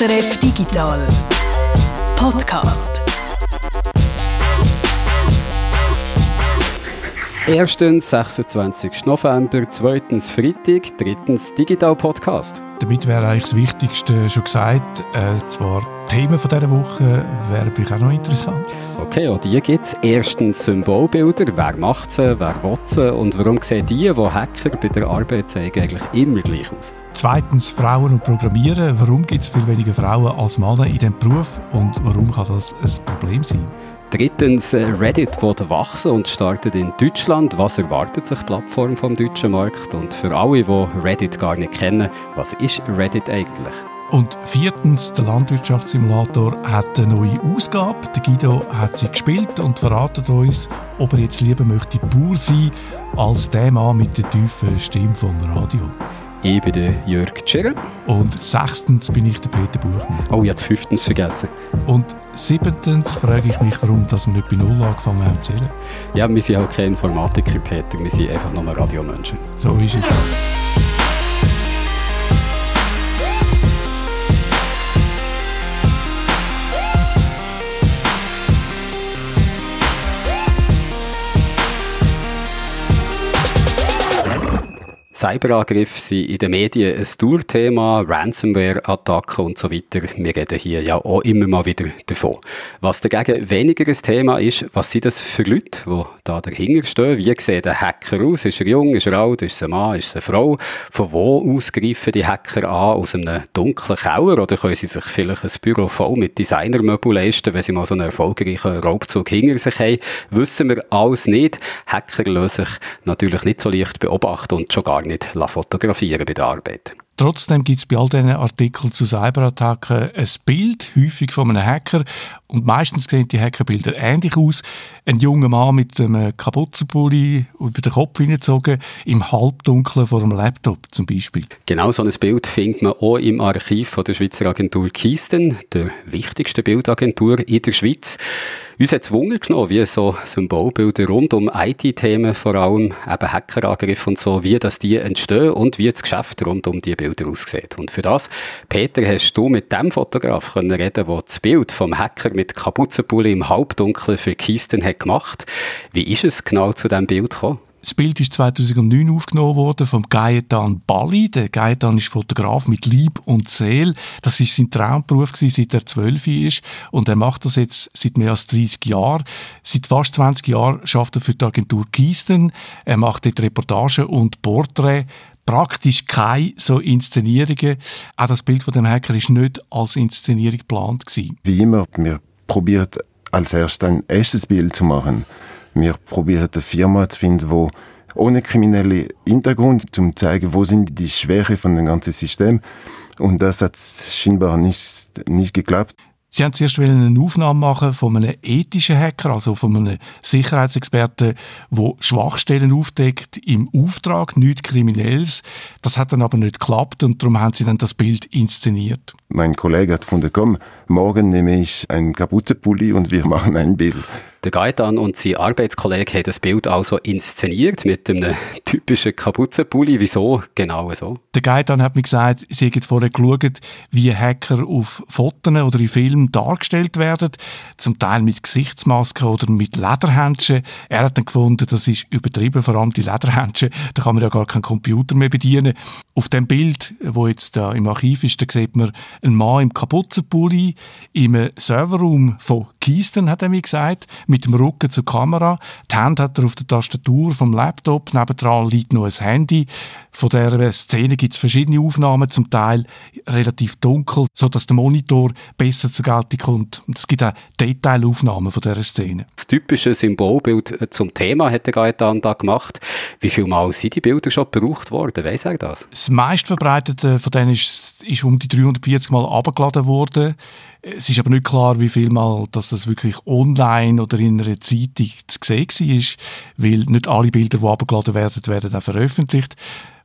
SRF Digital Podcast. Erstens 26. November, zweitens Freitag, drittens Digital Podcast. Damit wäre eigentlich das Wichtigste schon gesagt. Äh, zwar Themen von dieser Woche wären vielleicht auch noch interessant. Okay, auch die gibt es. Erstens Symbolbilder. Wer macht sie, wer will sie und warum sehen die, die Hacker bei der Arbeit zeigen, eigentlich immer gleich aus? Zweitens Frauen und Programmieren. Warum gibt es viel weniger Frauen als Männer in diesem Beruf und warum kann das ein Problem sein? Drittens, äh, Reddit wird wachsen und startet in Deutschland. Was erwartet sich die Plattform vom deutschen Markt? Und für alle, die Reddit gar nicht kennen, was ist Reddit eigentlich? Und viertens, der Landwirtschaftssimulator hat eine neue Ausgabe. Der Guido hat sie gespielt und verratet uns, ob er jetzt lieber möchte Bauer sein als der Mann mit der tiefen Stimme vom Radio. Ich bin der Jörg Tschirr. Und sechstens bin ich der Peter Buchmann. Oh, jetzt fünftens vergessen. Und siebtens frage ich mich, warum dass wir nicht bei Null angefangen haben zu zählen. Ja, wir sind halt keine Informatiker, Peter. Wir sind einfach nur Radiomenschen. So ist es. Cyberangriffe sind in den Medien ein Tourthema, Ransomware-Attacken und so weiter. Wir reden hier ja auch immer mal wieder davon. Was dagegen weniger ein Thema ist, was sind das für Leute, die da dahinter stehen? Wie sieht ein Hacker aus? Ist er jung, ist er alt, ist er ein Mann, ist es eine Frau? Von wo aus greifen die Hacker an? Aus einem dunklen Keller? Oder können sie sich vielleicht ein Büro voll mit Designermöbel leisten, wenn sie mal so einen erfolgreichen Raubzug hinter sich haben? Wissen wir alles nicht. Hacker lassen sich natürlich nicht so leicht beobachten und schon gar nicht nicht fotografieren bei der Arbeit. Trotzdem gibt es bei all diesen Artikeln zu Cyberattacken ein Bild, häufig von einem Hacker. Und meistens sehen die Hackerbilder ähnlich aus. Ein junger Mann mit einem Kapuzenpulli über den Kopf hineingezogen, im Halbdunkeln vor einem Laptop zum Beispiel. Genau so ein Bild findet man auch im Archiv von der Schweizer Agentur Kisten, der wichtigsten Bildagentur in der Schweiz. Uns hat es Wunder genommen, wie so Symbolbilder rund um IT-Themen, vor allem eben Hackerangriffe und so, wie das die entstehen und wie das Geschäft rund um die Bilder aussieht. Und für das, Peter, hast du mit dem Fotograf können reden, der das Bild vom Hacker mit Kapuzenpulli im Halbdunkeln für Kisten hat gemacht. Wie ist es genau zu diesem Bild gekommen? Das Bild ist 2009 aufgenommen worden vom Gaetan Bali. Der Gaetan ist Fotograf mit Lieb und Seele. Das ist sein Traumberuf gewesen, seit er zwölf ist. Und er macht das jetzt seit mehr als 30 Jahren. Seit fast 20 Jahren schafft er für die Agentur Kisten. Er macht dort Reportagen und Porträts praktisch keine so Inszenierungen. Auch das Bild von dem Hacker ist nicht als Inszenierung geplant gewesen. Wie immer, wir probiert als erstes ein echtes Bild zu machen. Wir probieren eine Firma zu finden, wo ohne kriminelle Hintergrund, zum zeigen, wo sind die Schwächen von dem ganzen System. Und das hat scheinbar nicht, nicht geklappt. Sie haben zuerst eine Aufnahme machen von einem ethischen Hacker, also von einem Sicherheitsexperten, der Schwachstellen aufdeckt im Auftrag, nichts Kriminelles. Das hat dann aber nicht geklappt und darum haben sie dann das Bild inszeniert. Mein Kollege hat gefunden, komm, morgen nehme ich einen Kapuzenpulli und wir machen ein Bild. Der Gaetan und sein Arbeitskollege haben das Bild also inszeniert mit einem typischen Kapuzenpulli. Wieso genau so? Der Gaetan hat mir gesagt, sie hätten vorher geschaut, wie Hacker auf Fotos oder in Filmen dargestellt werden. Zum Teil mit Gesichtsmasken oder mit Lederhändchen. Er hat dann gefunden, das ist übertrieben, vor allem die Lederhändchen. Da kann man ja gar keinen Computer mehr bedienen. Auf dem Bild, wo jetzt da im Archiv ist, da sieht man einen Mann im Kapuzenpulli im Serverraum von Keystone, hat er mir gesagt mit dem Rücken zur Kamera. Die Hand hat er auf der Tastatur vom Laptop. Nebendran liegt noch ein Handy. Von dieser Szene gibt es verschiedene Aufnahmen, zum Teil relativ dunkel, sodass der Monitor besser zur Geltung kommt. Und es gibt auch Detailaufnahmen von dieser Szene. Das typische Symbolbild zum Thema hat der Gaetan da gemacht. Wie viele Mal sind die Bilder schon gebraucht worden? Weiss er das? Das meistverbreitete von denen ist, ist um die 340 Mal abgeladen worden. Es ist aber nicht klar, wie viel Mal dass das wirklich online oder in einer Zeitung zu sehen war, weil nicht alle Bilder, die abgeladen werden, werden auch veröffentlicht.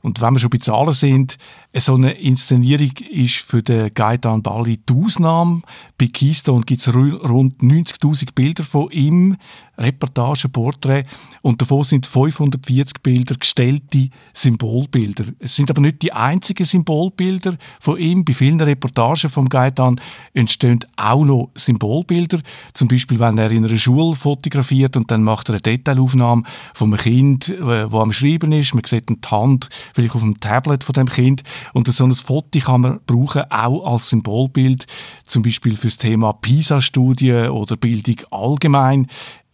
Und wenn wir schon bei Zahlen sind, So eine Inszenierung ist für den Gaetan Bali die Ausnahme. Bei Keystone gibt es rund 90.000 Bilder von ihm, Reportagen, Porträts und davon sind 540 Bilder gestellte Symbolbilder. Es sind aber nicht die einzigen Symbolbilder von ihm. Bei vielen Reportagen vom Gaetan entstehen auch noch Symbolbilder. Zum Beispiel, wenn er in einer Schule fotografiert und dann macht er eine Detailaufnahme von einem Kind, äh, wo am Schreiben ist. Man sieht die Hand vielleicht auf dem Tablet von dem Kind und so ein Foto kann man brauchen, auch als Symbolbild, zum Beispiel für das Thema PISA-Studie oder Bildung allgemein.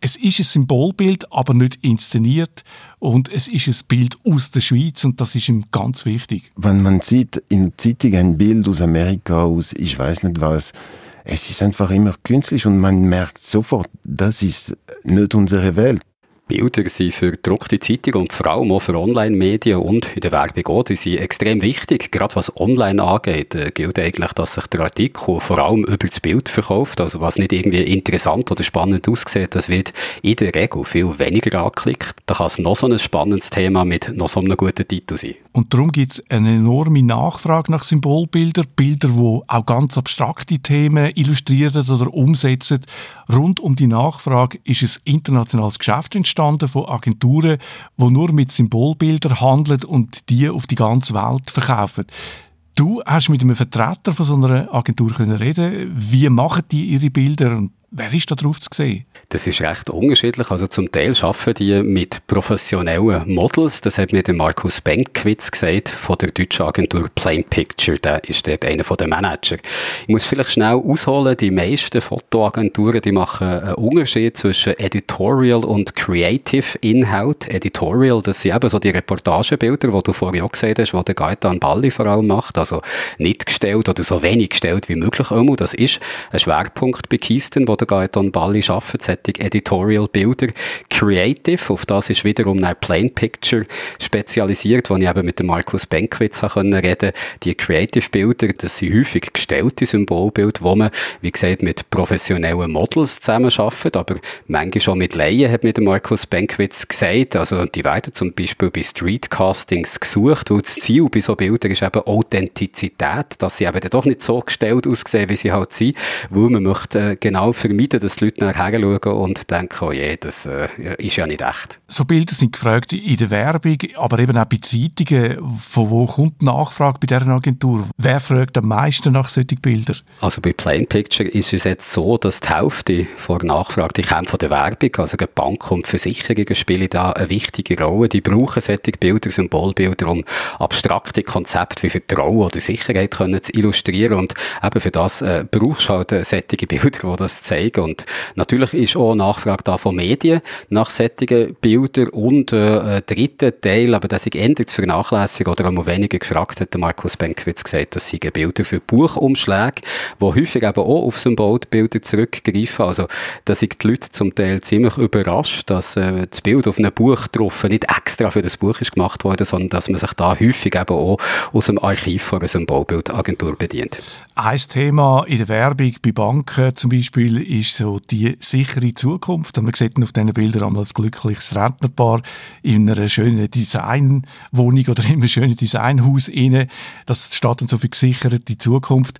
Es ist ein Symbolbild, aber nicht inszeniert. Und es ist ein Bild aus der Schweiz und das ist ihm ganz wichtig. Wenn man sieht in der Zeitung ein Bild aus Amerika, aus ich weiß nicht was, es ist einfach immer künstlich und man merkt sofort, das ist nicht unsere Welt. Bilder sind für gedruckte Zeitung und vor allem auch für Online-Medien und in der Werbung auch, die sind extrem wichtig. Gerade was online angeht, äh, gilt eigentlich, dass sich der Artikel vor allem über das Bild verkauft. Also was nicht irgendwie interessant oder spannend aussieht, das wird in der Regel viel weniger angeklickt. Da kann es noch so ein spannendes Thema mit noch so einem guten Titel sein. Und darum gibt es eine enorme Nachfrage nach Symbolbildern, Bilder, die auch ganz abstrakte Themen illustrieren oder umsetzen. Rund um die Nachfrage ist ein internationales Geschäft entstanden von Agenturen, die nur mit Symbolbildern handeln und die auf die ganze Welt verkaufen. Du hast mit einem Vertreter von so einer Agentur reden. Wie machen die ihre Bilder und wer ist da drauf zu sehen? Das ist recht unterschiedlich. Also zum Teil arbeiten die mit professionellen Models. Das hat mir der Markus Benkwitz gesagt von der deutschen Agentur Plain Picture. Der ist dort einer der Manager. Ich muss vielleicht schnell ausholen. Die meisten Fotoagenturen, die machen einen Unterschied zwischen Editorial und Creative Inhalt. Editorial, das sind eben so die Reportagebilder, die du vorher auch gesehen hast, die Gaetan Balli vor allem macht. Also nicht gestellt oder so wenig gestellt wie möglich. Das ist ein Schwerpunkt bei Kisten, wo der Gaetan Balli arbeitet solche Editorial-Bilder. Creative, auf das ist wiederum ein Plain Picture spezialisiert, wo ich eben mit dem Markus Benkwitz reden konnte. Die Creative-Bilder, das sind häufig gestellte Symbolbilder, wo man, wie gesagt, mit professionellen Models zusammenarbeitet, aber manchmal schon mit Laien, hat mir der Markus Benkwitz gesagt. Also, die werden zum Beispiel bei Streetcastings gesucht, weil das Ziel bei so Bildern ist eben Authentizität, dass sie eben doch nicht so gestellt aussehen, wie sie halt sind, weil man möchte äh, genau vermeiden, dass die Leute nachher schauen und denken, oh je, das äh, ist ja nicht echt. So Bilder sind gefragt in der Werbung, aber eben auch bei Zeitungen. Von wo kommt die Nachfrage bei dieser Agentur? Wer fragt am meisten nach solchen Bildern? Also bei Plain Picture ist es jetzt so, dass die Hälfte von der Nachfrage, die kommt von der Werbung, also die Bank und Versicherungen spielen da eine wichtige Rolle. Die brauchen solche Bilder, Symbolbilder, um abstrakte Konzepte wie Vertrauen oder Sicherheit können zu illustrieren und eben für das äh, brauchst du halt äh, solche Bilder, die das zeigen und natürlich ist auch Nachfrage da von Medien nach solchen Bildern und äh, dritter Teil, aber das ändert zu vernachlässigen oder einmal weniger gefragt, hat Markus Benkwitz gesagt, das sind Bilder für Buchumschläge, die häufig eben auch auf Symbolbilder zurückgreifen. Also da sind die Leute zum Teil ziemlich überrascht, dass äh, das Bild auf einem Buch drauf nicht extra für das Buch ist gemacht worden, sondern dass man sich da häufig eben auch aus dem Archiv von einer Symbolbildagentur bedient. Ein Thema in der Werbung bei Banken zum Beispiel ist so die sichere Zukunft. Und man sieht auf diesen Bildern einmal ein glückliches Rentnerpaar in einer schönen Designwohnung oder in einem schönen Designhaus inne. Das steht dann so für gesicherte Zukunft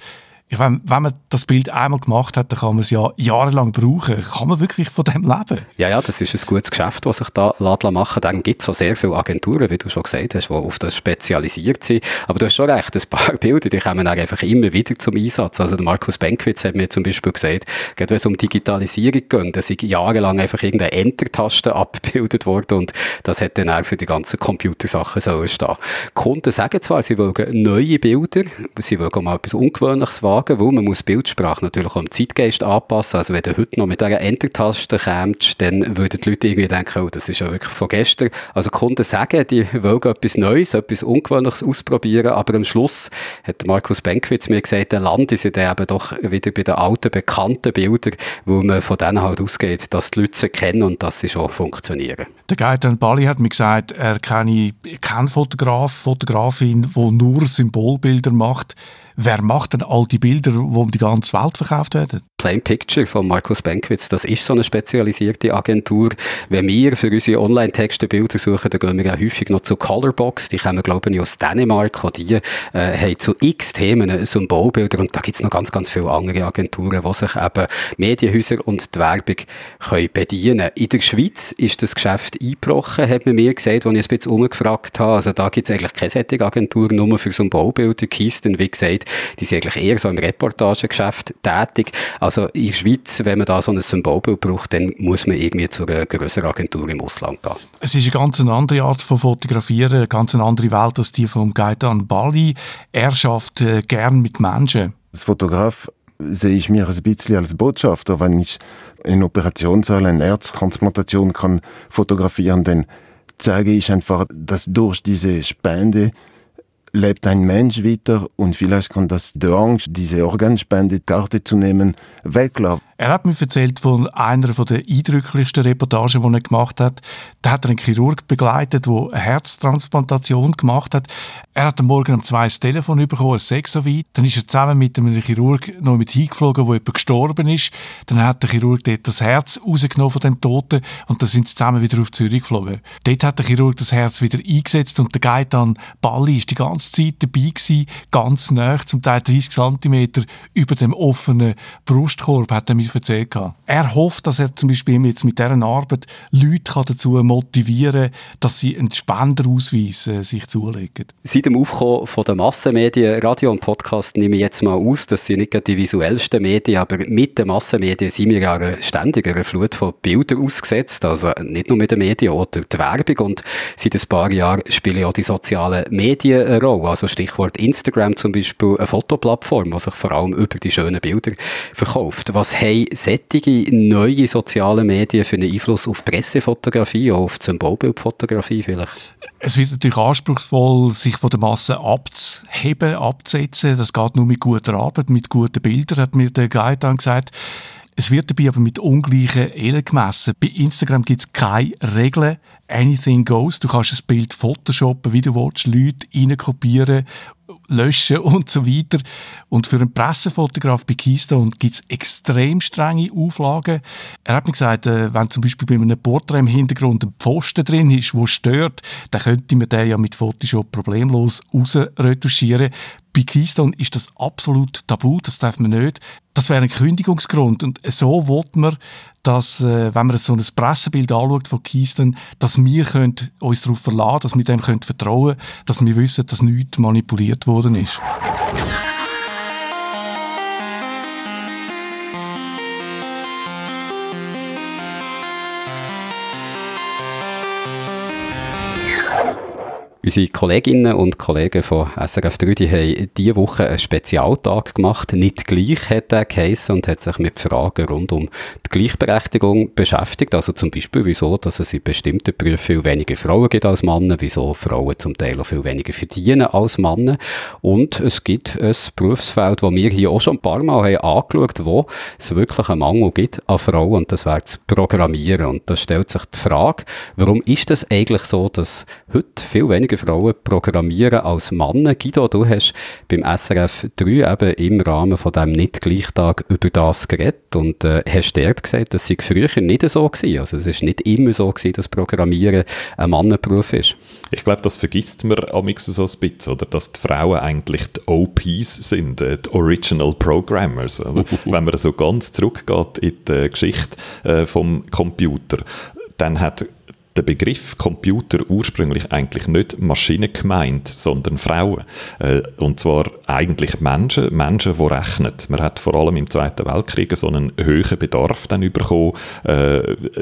ich meine, wenn man das Bild einmal gemacht hat, dann kann man es ja jahrelang brauchen. Kann man wirklich von dem leben? Ja, ja, das ist ein gutes Geschäft, das sich da machen lässt. Dann gibt es auch sehr viele Agenturen, wie du schon gesagt hast, die auf das spezialisiert sind. Aber du hast schon recht, ein paar Bilder, die kommen auch einfach immer wieder zum Einsatz. Also der Markus Benkwitz hat mir zum Beispiel gesagt, gerade wenn es um Digitalisierung geht, da sind jahrelang einfach irgendeine Enter-Taste abgebildet worden und das hat dann auch für die ganzen Computersachen so stehen. Kunden sagen zwar, sie wollen neue Bilder, sie wollen mal etwas Ungewöhnliches wagen, sagen, weil man muss Bildsprache natürlich auch am Zeitgeist anpassen. Also wenn du heute noch mit dieser Enter-Taste kämst, dann würden die Leute irgendwie denken, oh, das ist ja wirklich von gestern. Also Kunden sagen, die wollen etwas Neues, etwas Ungewöhnliches ausprobieren, aber am Schluss hat Markus Benkwitz mir gesagt, der Land ist ja eben doch wieder bei den alten, bekannten Bildern, wo man von denen halt ausgeht, dass die Leute sie kennen und dass sie schon funktionieren. Der Gaetan Bali hat mir gesagt, er kenne keinen Fotograf, Fotografin, die nur Symbolbilder macht. Wer macht denn all die Bilder, die um die ganze Welt verkauft werden? Plain Picture von Markus Benkwitz, das ist so eine spezialisierte Agentur. Wenn wir für unsere Online-Texte Bilder suchen, dann gehen wir ja häufig noch zu Colorbox. Die kommen, glaube ich, aus Dänemark. Und die äh, haben zu x Themen Symbolbilder. Und da gibt es noch ganz, ganz viele andere Agenturen, die sich eben Medienhäuser und die Werbung können bedienen In der Schweiz ist das Geschäft eingebrochen, hat man mir gesagt, als ich ein bisschen umgefragt habe. Also da gibt es eigentlich keine solche Agentur, nur für Symbolbilder. Kisten, wie gesagt, die sind eigentlich eher so im Reportagegeschäft tätig. Also in der Schweiz, wenn man da so ein Symbolbild braucht, dann muss man irgendwie zu einer größeren Agentur im Ausland gehen. Es ist eine ganz andere Art von Fotografieren, eine ganz andere Welt als die von Gaetan Bali. Er schafft äh, gern mit Menschen. Als Fotograf sehe ich mich ein bisschen als Botschafter, wenn ich in Operationssaal eine Herztransplantation kann fotografieren, dann zeige ich einfach, dass durch diese Spende lebt ein Mensch weiter und vielleicht kann das die Angst, diese Organspende, Karte zu nehmen, weglassen. Er hat mir erzählt von einer der eindrücklichsten Reportagen, die er gemacht hat. Da hat er einen Chirurg begleitet, der eine Herztransplantation gemacht hat. Er hat am Morgen um zwei das Telefon bekommen, ein Sexovid. Dann ist er zusammen mit einem Chirurg noch mit hingeflogen, wo jemand gestorben ist. Dann hat der Chirurg dort das Herz rausgenommen von dem Toten und dann sind sie zusammen wieder auf Zürich geflogen. Dort hat der Chirurg das Herz wieder eingesetzt und der Gaetan Balli ist die ganze Zeit dabei gewesen, ganz nah, zum Teil 30 cm über dem offenen Brustkorb, hat er mir erzählt. Er hofft, dass er zum Beispiel jetzt mit dieser Arbeit Leute dazu motivieren kann, dass sie einen Spenderausweis äh, sich zulegen. Seit dem Aufkommen der Massenmedien, Radio und Podcast nehme ich jetzt mal aus, das sind nicht die visuellsten Medien, aber mit den Massenmedien sind wir ja einer ständigen Flut von Bildern ausgesetzt, also nicht nur mit den Medien, auch durch die Werbung und seit ein paar Jahren spielen auch die sozialen Medien eine Rolle, also Stichwort Instagram zum Beispiel, eine Fotoplattform, die sich vor allem über die schönen Bilder verkauft. Was haben sättige neue soziale Medien für einen Einfluss auf Pressefotografie, auf die Symbolbildfotografie vielleicht? Es wird natürlich anspruchsvoll, sich von der Masse abzuheben, abzusetzen. Das geht nur mit guter Arbeit, mit guten Bildern, hat mir der Guide dann gesagt. Es wird dabei aber mit ungleichen Ehen gemessen. Bei Instagram gibt es keine Regeln. Anything goes. Du kannst ein Bild photoshoppen, wie du willst, Leute reinkopieren löschen und so weiter. Und für einen Pressefotograf bei Keystone gibt es extrem strenge Auflagen. Er hat mir gesagt, äh, wenn zum Beispiel bei einem Porträt im Hintergrund ein Pfosten drin ist, der stört, dann könnte man den ja mit Photoshop problemlos rausretuschieren. Bei Keystone ist das absolut tabu, das darf man nicht. Das wäre ein Kündigungsgrund. Und so will man, dass, äh, wenn man so ein Pressebild anschaut von Keystone, dass wir uns darauf verlassen dass wir dem können vertrauen können, dass wir wissen, dass nichts manipuliert worden ist. Unsere Kolleginnen und Kollegen von SRF 3 die haben diese Woche einen Spezialtag gemacht. Nicht gleich hat er geheissen und hat sich mit Fragen rund um die Gleichberechtigung beschäftigt. Also zum Beispiel, wieso dass es in bestimmten Berufen viel weniger Frauen gibt als Männer, wieso Frauen zum Teil auch viel weniger verdienen als Männer. Und es gibt ein Berufsfeld, das wir hier auch schon ein paar Mal haben angeschaut wo es wirklich einen Mangel gibt an Frauen und das wäre das Programmieren. Und da stellt sich die Frage, warum ist das eigentlich so, dass heute viel weniger weniger Frauen programmieren als Männer. Guido, du hast beim SRF 3 eben im Rahmen von diesem Nicht-Gleichtag über das geredet und äh, hast dort gesagt, das sei früher nicht so gewesen. Also es ist nicht immer so gewesen, dass Programmieren ein Mannenberuf ist. Ich glaube, das vergisst man amix so ein bisschen, oder? Dass die Frauen eigentlich die OPs sind, äh, die Original Programmers. Oder? Wenn man so ganz zurückgeht in die Geschichte äh, vom Computer, dann hat der Begriff Computer ursprünglich eigentlich nicht Maschinen gemeint, sondern Frauen. Äh, und zwar eigentlich Menschen, Menschen, die rechnen. Man hat vor allem im Zweiten Weltkrieg so einen höheren Bedarf dann bekommen, äh,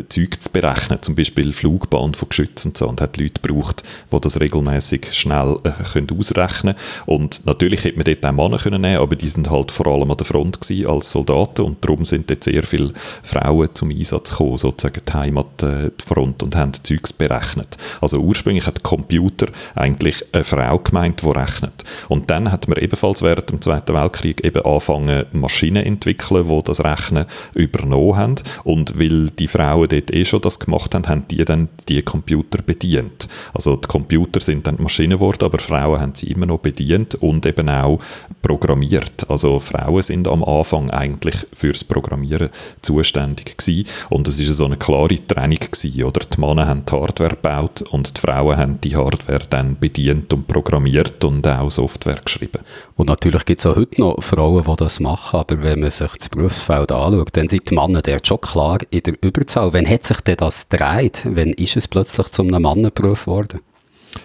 Zeug zu berechnen, zum Beispiel Flugbahn von Geschützen und so, und hat Leute gebraucht, die das regelmäßig schnell äh, können ausrechnen Und natürlich hätte man dort auch Männer können nehmen, aber die sind halt vor allem an der Front gewesen als Soldaten und darum sind dort sehr viele Frauen zum Einsatz gekommen, sozusagen die Heimatfront und haben Zeugs berechnet. Also ursprünglich hat Computer eigentlich eine Frau gemeint, die rechnet. Und dann hat man ebenfalls während dem Zweiten Weltkrieg eben angefangen, Maschinen entwickeln, die das Rechnen übernommen haben. Und weil die Frauen dort eh schon das gemacht haben, haben die dann die Computer bedient. Also die Computer sind dann Maschinen geworden, aber Frauen haben sie immer noch bedient und eben auch programmiert. Also Frauen sind am Anfang eigentlich fürs Programmieren zuständig gewesen. Und es ist so eine klare Trennung gewesen, oder? Die Männer haben die Hardware gebaut und die Frauen haben die Hardware dann bedient und programmiert und auch Software geschrieben. Und natürlich gibt es auch heute noch Frauen, die das machen, aber wenn man sich das Berufsfeld anschaut, dann sind die Männer dort schon klar in der Überzahl. Wann hat sich denn das gedreht? Wann ist es plötzlich zu einem Mannenberuf geworden?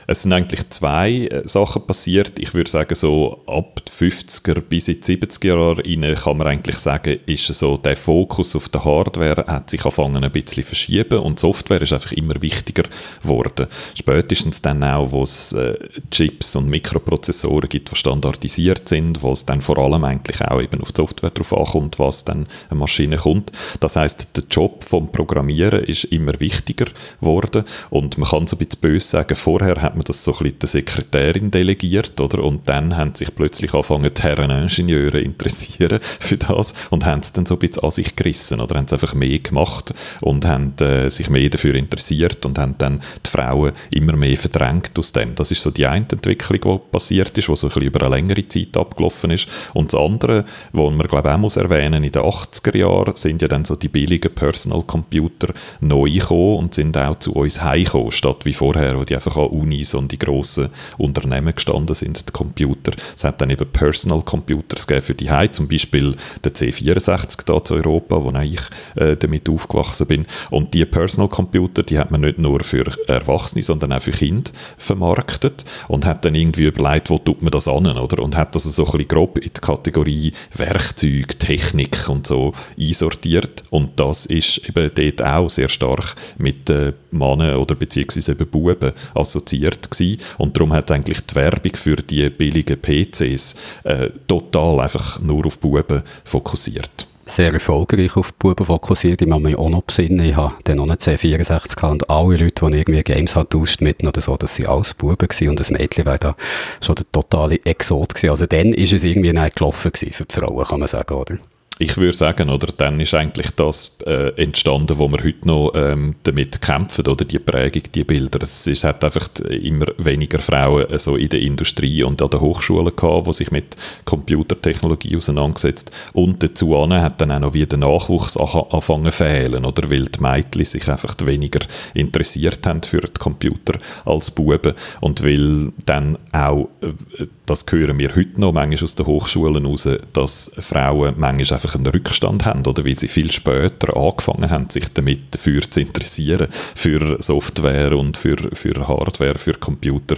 Es sind eigentlich zwei äh, Sachen passiert. Ich würde sagen, so ab 50er bis in die 70er Jahre kann man eigentlich sagen, ist so der Fokus auf der Hardware hat sich angefangen ein bisschen verschieben und Software ist einfach immer wichtiger geworden. Spätestens dann auch, wo es äh, Chips und Mikroprozessoren gibt, die standardisiert sind, wo es dann vor allem eigentlich auch eben auf die Software drauf ankommt, was dann eine Maschine kommt. Das heißt, der Job vom Programmieren ist immer wichtiger geworden und man kann so ein bisschen böse sagen, vorher hat man das so ein bisschen der Sekretärin delegiert, oder? Und dann haben sich plötzlich angefangen, die Herren Ingenieure interessieren für das und haben es dann so ein bisschen an sich gerissen, oder haben es einfach mehr gemacht und haben äh, sich mehr dafür interessiert und haben dann die Frauen immer mehr verdrängt aus dem. Das ist so die eine Entwicklung, die passiert ist, die so ein bisschen über eine längere Zeit abgelaufen ist. Und das andere, was man glaube ich auch muss erwähnen, in den 80er Jahren sind ja dann so die billigen Personal Computer neu gekommen und sind auch zu uns heimgekommen, statt wie vorher, wo die einfach an Unis und die grossen Unternehmen gestanden sind, die Computer. Es hat dann eben Personal Computers gegeben für die Heim, zum Beispiel der C64 da zu Europa, wo ich äh, damit aufgewachsen bin. Und die Personal Computer, die hat man nicht nur für Erwachsene, sondern auch für Kinder vermarktet und hat dann irgendwie überlegt, wo tut man das an, oder? Und hat das so ein bisschen grob in die Kategorie Werkzeug, Technik und so einsortiert. Und das ist eben dort auch sehr stark mit äh, Männern oder beziehungsweise eben Buben assoziiert gewesen. Und darum hat eigentlich die Werbung für die billigen PCs äh, total einfach nur auf Buben fokussiert sehr erfolgreich auf Buben fokussiert. Ich habe mich auch noch besinnen. Ich habe dann noch eine C64 gehabt und alle Leute, die irgendwie Games haben tauscht mit oder so, das waren alles Buben gewesen und das Mädchen war da schon der totale Exot gewesen. Also dann ist es irgendwie nicht gelaufen gewesen für die Frauen, kann man sagen, oder? Ich würde sagen, oder, dann ist eigentlich das äh, entstanden, wo wir heute noch ähm, damit kämpfen, oder? Die Prägung, die Bilder. Es, es hat einfach immer weniger Frauen also in der Industrie und an der Hochschule gehabt, die sich mit Computertechnologie auseinandergesetzt. Und dazu hat dann auch noch wieder Nachwuchs angefangen zu fehlen, oder, weil die Mädchen sich einfach weniger interessiert haben für die Computer als Buben. Und weil dann auch äh, das hören wir heute noch manchmal aus den Hochschulen raus, dass Frauen manchmal einfach einen Rückstand haben oder weil sie viel später angefangen haben, sich damit dafür zu interessieren, für Software und für, für Hardware, für Computer.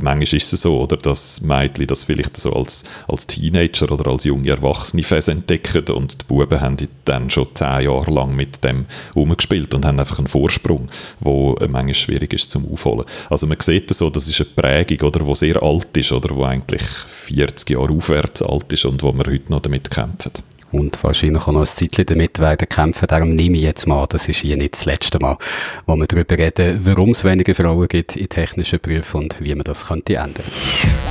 Manchmal ist es so, oder, dass Mädchen das vielleicht so als, als Teenager oder als junge Erwachsene entdecken und die Buben haben dann schon zehn Jahre lang mit dem umgespielt und haben einfach einen Vorsprung, wo manchmal schwierig ist zum Aufholen. Also man sieht so, das ist eine Prägung, oder, wo sehr alt ist, oder wo eigentlich 40 Jahre aufwärts alt ist und wo wir heute noch damit kämpfen. Und wahrscheinlich auch noch ein Zeitchen damit werden kämpfen. Darum nehme ich jetzt mal, das ist hier nicht das letzte Mal, wo wir darüber reden, warum es weniger Frauen gibt in technischen Berufen und wie man das könnte ändern könnte.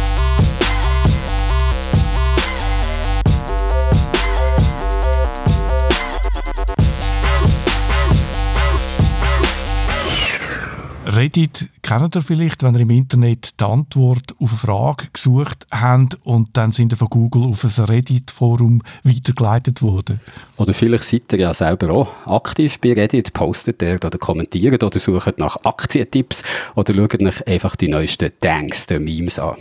Reddit kennt ihr vielleicht, wenn ihr im Internet die Antwort auf eine Frage gesucht habt und dann sind ihr von Google auf ein Reddit-Forum weitergeleitet worden. Oder vielleicht seid ihr ja selber auch aktiv bei Reddit, postet ihr oder kommentiert oder sucht nach Aktientipps oder schaut euch einfach die neuesten Danks, die Memes an.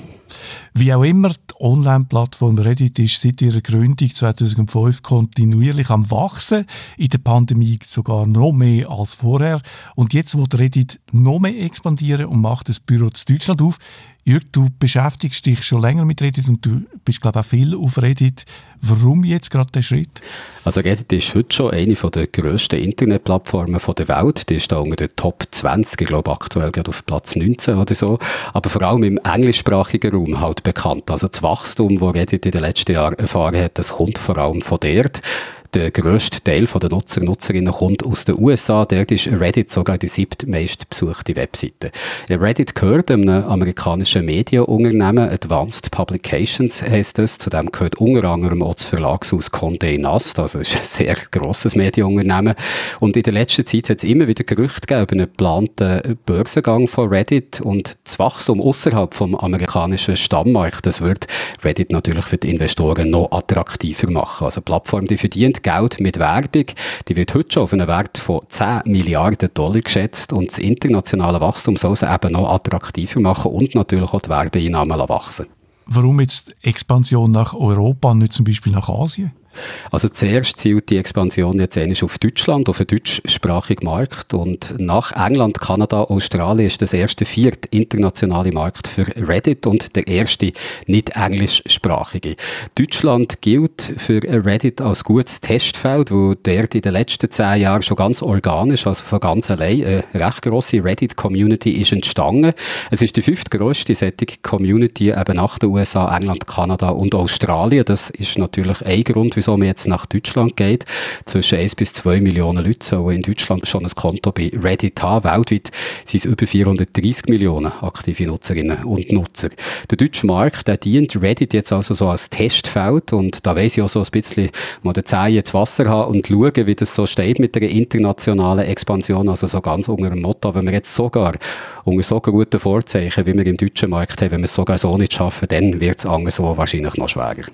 Wie auch immer, die Online-Plattform Reddit ist seit ihrer Gründung 2005 kontinuierlich am Wachsen, in der Pandemie sogar noch mehr als vorher. Und jetzt wird Reddit noch mehr expandieren und macht das Büro zu Deutschland auf. Jörg, du beschäftigst dich schon länger mit Reddit und du bist, glaube ich, auch viel auf Reddit. Warum jetzt gerade der Schritt? Also Reddit ist heute schon eine der grössten Internetplattformen der Welt. Die ist da unter den Top 20, ich glaube aktuell gerade auf Platz 19 oder so. Aber vor allem im englischsprachigen Raum halt bekannt. Also das Wachstum, das Reddit in den letzten Jahren erfahren hat, das kommt vor allem von dort. Der grösste Teil der Nutzer und Nutzerinnen kommt aus den USA. Dort ist Reddit sogar die siebtmeist besuchte Webseite. Reddit gehört einem amerikanischen Medienunternehmen, Advanced Publications heisst es. Zudem gehört unter anderem auch das Verlagshaus Condé Nast, also ist ein sehr grosses Medienunternehmen. Und in der letzten Zeit hat es immer wieder Gerüchte gegeben über einen geplanten Börsengang von Reddit und das Wachstum außerhalb vom amerikanischen Stammmarkt, das wird Reddit natürlich für die Investoren noch attraktiver machen. Also die Plattform, die verdient Geld mit Werbung, die wird heute schon auf einen Wert von 10 Milliarden Dollar geschätzt und das internationale Wachstum soll sie eben noch attraktiver machen und natürlich auch die Werbeeinnahmen wachsen. Warum jetzt Expansion nach Europa und nicht zum Beispiel nach Asien? Also zuerst zielt die Expansion jetzt eigentlich auf Deutschland, auf einen deutschsprachigen Markt und nach England, Kanada, Australien ist das erste vierte internationale Markt für Reddit und der erste nicht englischsprachige. Deutschland gilt für Reddit als gutes Testfeld, wo der in den letzten zehn Jahren schon ganz organisch, also von ganz allein, eine recht grosse Reddit-Community ist entstanden. Es ist die fünftgrößte solche Community eben nach den USA, England, Kanada und Australien. Das ist natürlich ein Grund, wieso man jetzt nach Deutschland geht. Zwischen 1 bis 2 Millionen Leute sollen in Deutschland schon ein Konto bei Reddit haben. Weltweit sind es über 430 Millionen aktive Nutzerinnen und Nutzer. Der deutsche Markt, der dient Reddit jetzt also so als Testfeld und da weiss ich auch so ein bisschen mal den Zehen ins Wasser haben und schauen, wie das so steht mit der internationalen Expansion, also so ganz unter dem Motto, wenn wir jetzt sogar unter so guten Vorzeichen, wie wir im deutschen Markt haben, wenn wir es sogar so nicht schaffen, dann wird es anderswo wahrscheinlich noch schwerer.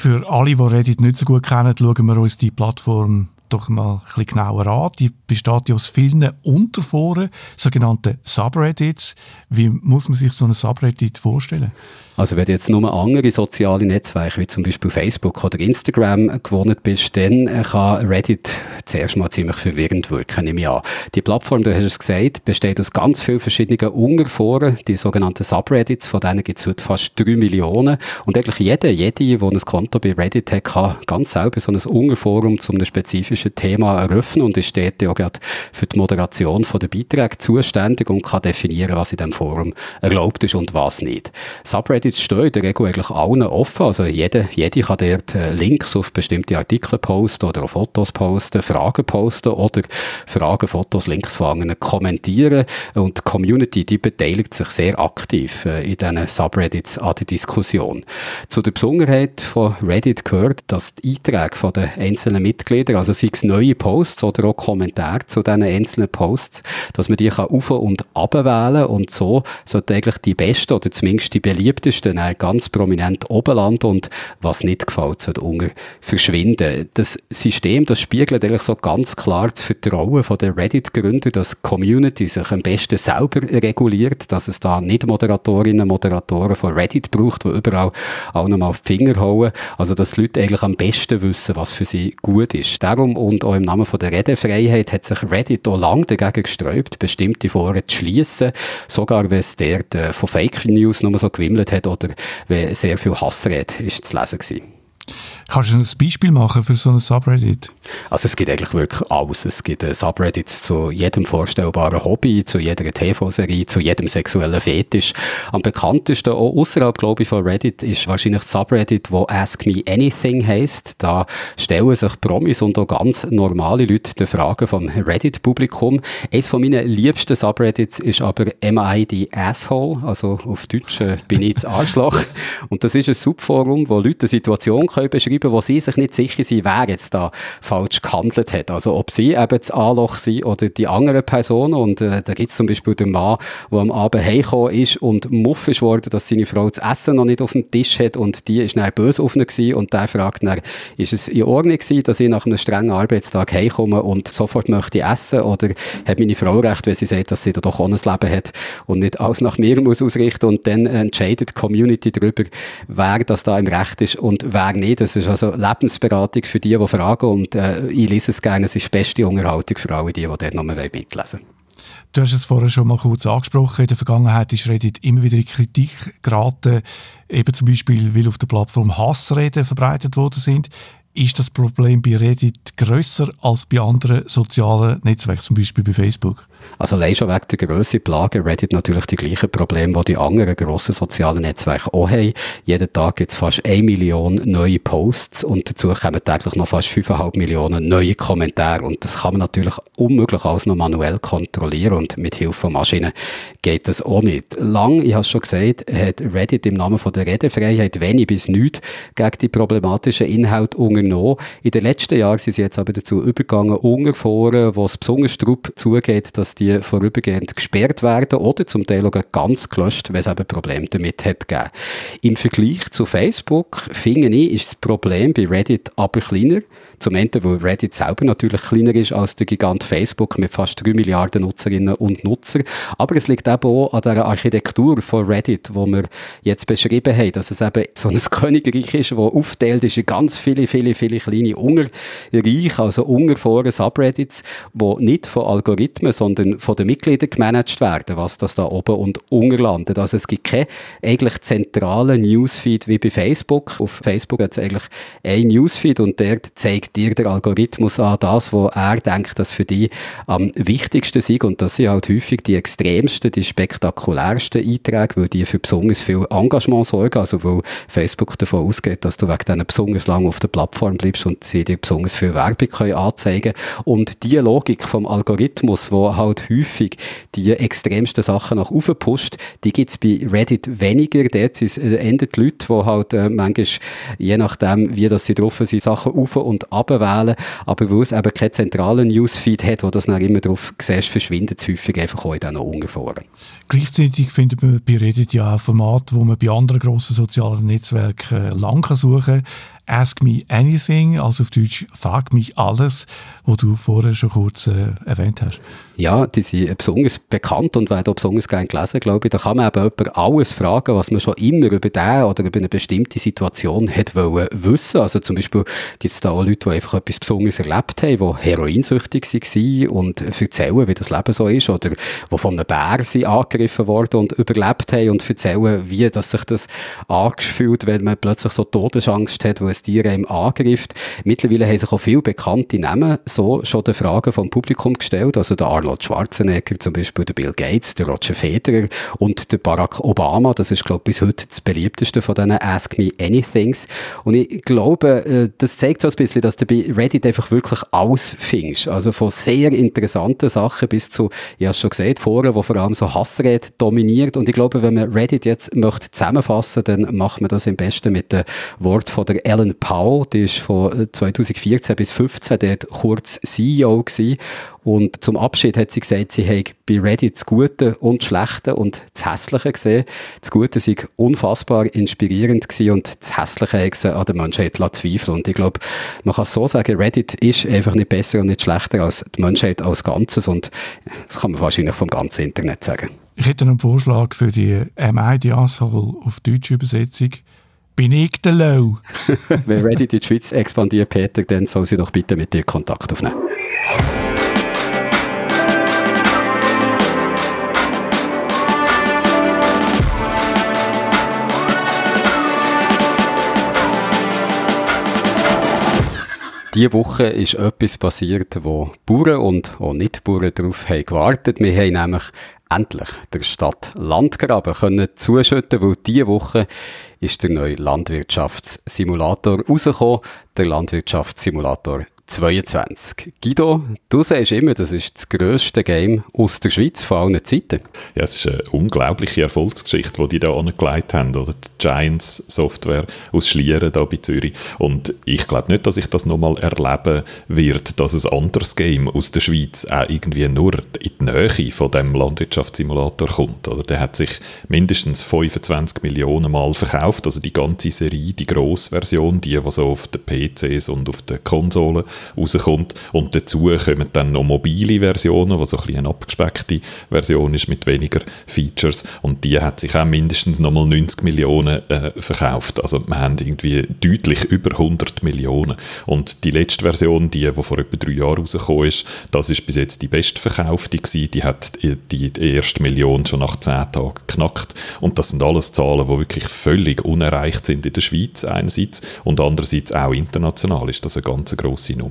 Für alle, die Reddit nicht so gut kennen, schauen wir uns die Plattform doch mal ein genauer an. Die besteht aus vielen Unterforen, sogenannten Subreddits. Wie muss man sich so ein Subreddit vorstellen? Also wenn du jetzt nur andere soziale Netzwerke, wie zum Beispiel Facebook oder Instagram gewohnt bist, dann kann Reddit zuerst mal ziemlich verwirrend wirken, nehme ich an. Die Plattform, du hast es gesagt, besteht aus ganz vielen verschiedenen Unterforen, die sogenannten Subreddits, von denen gibt es heute fast drei Millionen. Und eigentlich jeder, jede, der ein Konto bei Reddit hat, kann ganz selber so ein Unterforum zu einem spezifischen Thema eröffnen und ist dort ja gerade für die Moderation der Beiträge zuständig und kann definieren, was in diesem Forum erlaubt ist und was nicht. Subreddit Websites stehen in der Regel eigentlich allen offen. Also jede, jede kann dort äh, Links auf bestimmte Artikel posten oder auch Fotos posten, Fragen posten oder Fragen, Fotos, Links anderen kommentieren. Und die Community, die beteiligt sich sehr aktiv äh, in diesen Subreddits an der Diskussion. Zu der Besonderheit von Reddit gehört, dass die Einträge den einzelnen Mitgliedern, also sei es neue Posts oder auch Kommentare zu diesen einzelnen Posts, dass man die kann auf- und abwählen und so sollte eigentlich die besten oder zumindest die beliebtesten ganz prominent Oberland und was nicht gefällt, sollte unter verschwinden. Das System, das spiegelt eigentlich so ganz klar das Vertrauen der Reddit-Gründer, dass die Community sich am besten selber reguliert, dass es da nicht Moderatorinnen und Moderatoren von Reddit braucht, die überall auch nochmal auf die Finger hauen. Also, dass die Leute eigentlich am besten wissen, was für sie gut ist. Darum und auch im Namen von der Redefreiheit hat sich Reddit auch lange dagegen gesträubt, bestimmte Foren zu schließen, sogar wenn es dort äh, von Fake News nur so gewimmelt hat oder wenn sehr viel Hassrede ist zu lesen gewesen. Kannst du ein Beispiel machen für so ein Subreddit? Also es gibt eigentlich wirklich alles. Es gibt äh, Subreddits zu jedem vorstellbaren Hobby, zu jeder TV-Serie, zu jedem sexuellen Fetisch. Am bekanntesten, auch außerhalb, glaube ich, von Reddit, ist wahrscheinlich das Subreddit, wo Ask Me Anything heisst. Da stellen sich Promis und auch ganz normale Leute die Fragen vom Reddit-Publikum. Eines von meinen liebsten Subreddits ist aber MI die Asshole, also auf Deutsch äh, bin ich das Arschloch. Und das ist ein Subforum, wo Leute eine Situation können beschreiben, wo sie sich nicht sicher sind, wer jetzt da falsch gehandelt hat. Also ob sie eben das Anloch sind oder die andere Person. Und äh, da gibt es zum Beispiel den Mann, der am Abend heimgekommen ist und muff ist dass seine Frau das Essen noch nicht auf dem Tisch hat und die ist dann böse auf ihn und der fragt dann, ist es in Ordnung gewesen, dass ich nach einem strengen Arbeitstag heimkomme und sofort möchte essen oder hat meine Frau recht, wenn sie sagt, dass sie da doch auch ein Leben hat und nicht alles nach mir muss ausrichten und dann entscheidet die Community darüber, wer das da im Recht ist und wer nicht. Das ist also Lebensberatung für die, die fragen und äh, ich lese es gerne. Es ist die beste Unterhaltung für alle die, die dort noch mitlesen wollen. Du hast es vorher schon mal kurz angesprochen. In der Vergangenheit ist Reddit immer wieder in Kritik geraten, eben zum Beispiel, weil auf der Plattform Hassreden verbreitet worden sind. Ist das Problem bei Reddit grösser als bei anderen sozialen Netzwerken, zum Beispiel bei Facebook? Also allein schon wegen der Grösse plagen Reddit natürlich die gleichen Probleme, die die anderen grossen sozialen Netzwerke auch haben. Jeden Tag gibt es fast eine Million neue Posts und dazu kommen täglich noch fast 5,5 Millionen neue Kommentare und das kann man natürlich unmöglich alles noch manuell kontrollieren und mit Hilfe von Maschinen geht das auch nicht. Lang, ich habe es schon gesagt, hat Reddit im Namen von der Redefreiheit wenig bis nichts gegen die problematischen Inhalte unternommen. In den letzten Jahren sind sie jetzt aber dazu übergegangen, Ungerforen, wo es besonders darauf zugeht, dass die vorübergehend gesperrt werden oder zum Teil auch ganz gelöscht, weil es eben Probleme damit hat gegeben. Im Vergleich zu Facebook, finde ich, ist das Problem bei Reddit aber kleiner. Zum einen, weil Reddit selber natürlich kleiner ist als der Gigant Facebook mit fast 3 Milliarden Nutzerinnen und Nutzer. Aber es liegt eben auch an der Architektur von Reddit, wo wir jetzt beschrieben haben, dass es eben so ein Königreich ist, das aufteilt ist in ganz viele, viele, viele kleine Unterreiche, also Unterforen, Subreddits, die nicht von Algorithmen, sondern von den Mitgliedern gemanagt werden, was das da oben und unten landet. Also es gibt keinen eigentlich zentralen Newsfeed wie bei Facebook. Auf Facebook hat es eigentlich ein Newsfeed und dort zeigt dir der Algorithmus an das, wo er denkt, dass für dich am wichtigsten ist. Und das sind halt häufig die extremsten, die spektakulärsten Einträge, weil die für besonders viel Engagement sorgen. Also weil Facebook davon ausgeht, dass du wegen denen besonders lange auf der Plattform bleibst und sie dir besonders viel Werbung können anzeigen Und die Logik vom Algorithmus, wo halt häufig die extremsten Sachen nach oben pusht, die gibt es bei Reddit weniger. Dort sind äh, die Leute, die halt äh, manchmal, je nachdem, wie das sie drauf sind, Sachen auf und ab wählen. Aber weil es eben keinen zentralen Newsfeed hat, wo das dann immer drauf siehst, verschwindet es häufig einfach auch in diesen Ungefahren. Gleichzeitig findet man bei Reddit ja ein Format, wo man bei anderen grossen sozialen Netzwerken äh, lang suchen kann. Ask Me Anything, also auf Deutsch Frag mich alles, wo du vorher schon kurz äh, erwähnt hast. Ja, die sind besonders bekannt und werden auch besonders gerne gelesen, glaube ich. Da kann man eben jemand alles fragen, was man schon immer über den oder über eine bestimmte Situation hat wissen. Also zum Beispiel gibt es da auch Leute, die einfach etwas Besonderes erlebt haben, die heroinsüchtig waren und erzählen, wie das Leben so ist oder die von einem Bär sind angegriffen worden und überlebt haben und erzählen, wie dass sich das angefühlt, wenn man plötzlich so Todesangst hat, wo es Tier einem angreift. Mittlerweile haben sich auch viele bekannte Namen so schon die Fragen vom Publikum gestellt, also der Arnold Schwarzenegger zum Beispiel, der Bill Gates, der Roger Federer und der Barack Obama, das ist glaube ich bis heute das beliebteste von diesen Ask Me Anythings. Und ich glaube, äh, das zeigt so ein bisschen, dass du bei Reddit einfach wirklich alles findest, also von sehr interessanten Sachen bis zu, ich habe es schon gesagt, Foren, wo vor allem so Hassrede dominiert. Und ich glaube, wenn man Reddit jetzt möchte zusammenfassen, dann macht man das am besten mit dem Wort von der Ellen Powell, die ist von 2014 bis 2015 dort kurz CEO gewesen. Und zum Abschied hat sie gesagt, sie habe bei Reddit das Gute und das Schlechte und das Hässliche gesehen. Das Gute sei unfassbar inspirierend gewesen und das Hässliche hat sie an der Menschheit zweifeln. Und ich glaube, man kann so sagen, Reddit ist einfach nicht besser und nicht schlechter als die Menschheit als Ganzes und das kann man wahrscheinlich vom ganzen Internet sagen. Ich hätte einen Vorschlag für die Am I the Asshole auf deutsche Übersetzung bin ich der Low. Wenn Reddit in die Schweiz expandiert, Peter, dann soll sie doch bitte mit dir Kontakt aufnehmen. Diese Woche ist etwas passiert, wo Bauern und auch Nicht-Bauern darauf haben gewartet. Wir haben nämlich endlich der Stadt Landgraben können zuschütten, weil diese Woche ist der neue Landwirtschaftssimulator rausgekommen, der Landwirtschaftssimulator 22. Guido, du sagst immer, das ist das grösste Game aus der Schweiz von allen Zeiten. Ja, es ist eine unglaubliche Erfolgsgeschichte, die die da angelegt haben, oder? Die Giants Software aus Schlieren da bei Zürich. Und ich glaube nicht, dass ich das nochmal erleben wird, dass ein anderes Game aus der Schweiz auch irgendwie nur in die Nähe von dem Landwirtschaftssimulator kommt, oder? Der hat sich mindestens 25 Millionen Mal verkauft, also die ganze Serie, die grosse Version, die, die so auf den PCs und auf den Konsolen rauskommt. Und dazu kommen dann noch mobile Versionen, die so ein bisschen eine abgespeckte Version ist mit weniger Features. Und die hat sich auch mindestens nochmal 90 Millionen äh, verkauft. Also wir haben irgendwie deutlich über 100 Millionen. Und die letzte Version, die, die vor etwa drei Jahren rausgekommen ist, das ist bis jetzt die bestverkaufte gewesen. Die hat die, die erste Million schon nach 10 Tagen geknackt. Und das sind alles Zahlen, die wirklich völlig unerreicht sind in der Schweiz einerseits und andererseits auch international ist das eine ganz grosse Nummer.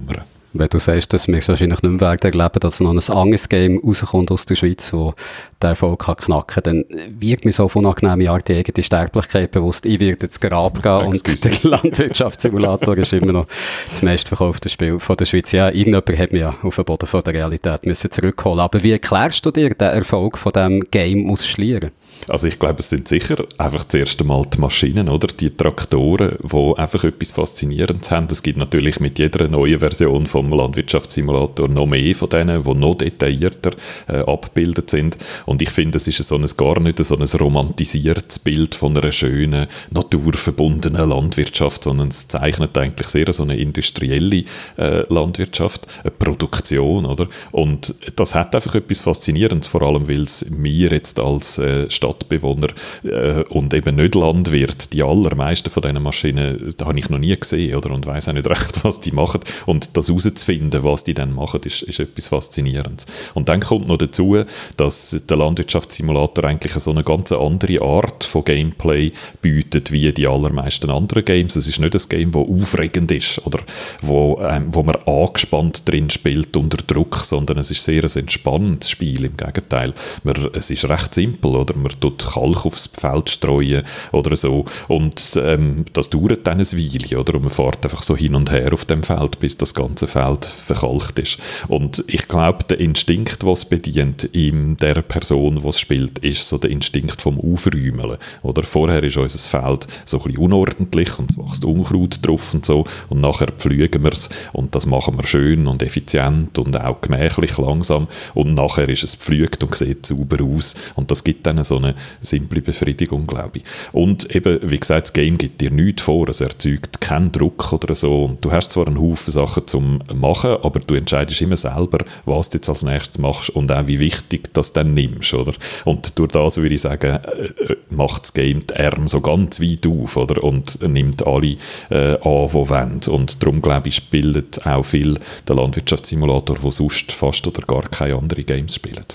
Wenn du sagst, dass wir es wahrscheinlich nicht mehr werden erleben, dass noch ein anderes Game rauskommt aus der Schweiz, wo der Erfolg kann knacken dann wird mir so auf unangenehme Art die eigene Sterblichkeit bewusst, ich werde ins Grab gehen und der Landwirtschaftssimulator ist immer noch das meistverkaufte Spiel von der Schweiz. Ja, irgendjemand hat mich ja auf den Boden von der Realität müssen zurückholen Aber wie erklärst du dir den Erfolg von diesem Game aus Schlieren? Also ich glaube, es sind sicher einfach das erste Mal die Maschinen, oder? Die Traktoren, die einfach etwas Faszinierendes haben. Es gibt natürlich mit jeder neuen Version vom Landwirtschaftssimulator noch mehr von denen, die noch detaillierter äh, abgebildet sind. Und ich finde, es ist so ein, gar nicht so ein romantisiertes Bild von einer schönen, naturverbundenen Landwirtschaft, sondern es zeichnet eigentlich sehr so eine industrielle äh, Landwirtschaft, eine Produktion, oder? Und das hat einfach etwas Faszinierendes, vor allem, weil es mir jetzt als äh, Stadtbewohner äh, und eben nicht Landwirt, die allermeisten von diesen Maschinen, da habe ich noch nie gesehen, oder? Und weiß auch nicht recht, was die machen. Und das herauszufinden, was die dann machen, ist, ist etwas Faszinierendes. Und dann kommt noch dazu, dass der Landwirtschaftssimulator eigentlich so eine ganz andere Art von Gameplay bietet, wie die allermeisten anderen Games. Es ist nicht ein Game, das aufregend ist oder wo, ähm, wo man angespannt drin spielt unter Druck, sondern es ist sehr ein entspannendes Spiel. Im Gegenteil, man, es ist recht simpel, oder? Man tut Kalk aufs Feld streuen oder so und ähm, das dauert dann ein Weile, oder? Und man fährt einfach so hin und her auf dem Feld, bis das ganze Feld verkalkt ist. Und ich glaube, der Instinkt, was bedient in der Person, was spielt, ist so der Instinkt vom Aufräumen. Oder vorher ist unser Feld so ein bisschen unordentlich und es wächst Unkraut drauf und so und nachher pflügen wir es und das machen wir schön und effizient und auch gemächlich langsam und nachher ist es pflügt und sieht sauber aus und das gibt dann so eine simple Befriedigung, glaube ich. Und eben, wie gesagt, das Game gibt dir nichts vor, es erzeugt keinen Druck oder so du hast zwar einen Haufen Sachen zum machen, aber du entscheidest immer selber, was du jetzt als nächstes machst und auch wie wichtig das dann nimmst, oder? Und durch das würde ich sagen, äh, äh, macht das Game die Arme so ganz weit auf, oder? Und nimmt alle äh, an, die wollen. Und darum, glaube ich, spielt auch viel der Landwirtschaftssimulator, wo sonst fast oder gar keine anderen Games spielen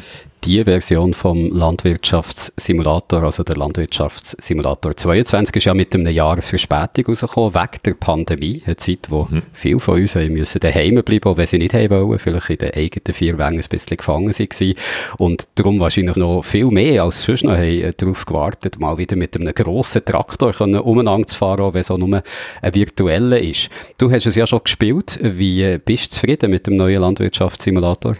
die Version vom Landwirtschaftssimulator, also der Landwirtschaftssimulator 22, ist ja mit einem Jahr Verspätung rausgekommen, wegen der Pandemie. Eine Zeit, wo mhm. viele von uns müssen daheim bleiben, auch wenn sie nicht haben wollen, vielleicht in den eigenen vier Wängen ein bisschen gefangen waren. Und darum wahrscheinlich noch viel mehr als sonst noch haben, äh, darauf gewartet, mal wieder mit einem grossen Traktor können umeinander zu fahren, auch wenn es auch nur ein virtueller ist. Du hast es ja schon gespielt. Wie bist du zufrieden mit dem neuen Landwirtschaftssimulator?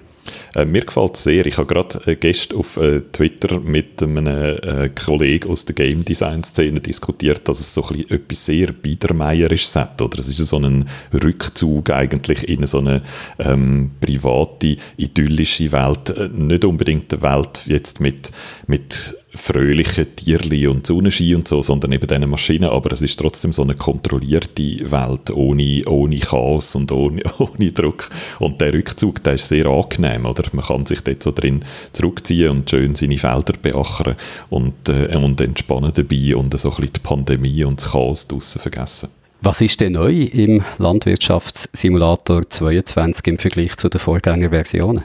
Äh, mir gefällt es sehr. Ich habe gerade äh, gestern auf äh, Twitter mit einem äh, Kollegen aus der Game Design Szene diskutiert, dass es so ein bisschen etwas sehr Biedermeierisches hat. Oder es ist so ein Rückzug eigentlich in so eine ähm, private, idyllische Welt. Äh, nicht unbedingt eine Welt jetzt mit, mit fröhliche Tierli und Sonnenschein und so, sondern eben diese Maschinen, aber es ist trotzdem so eine kontrollierte Welt, ohne, ohne Chaos und ohne, ohne Druck. Und der Rückzug, der ist sehr angenehm, oder? Man kann sich dort so drin zurückziehen und schön seine Felder beackern und, äh, und entspannen dabei und so ein bisschen die Pandemie und das Chaos draussen vergessen. Was ist denn neu im Landwirtschaftssimulator 22 im Vergleich zu den Vorgängerversionen?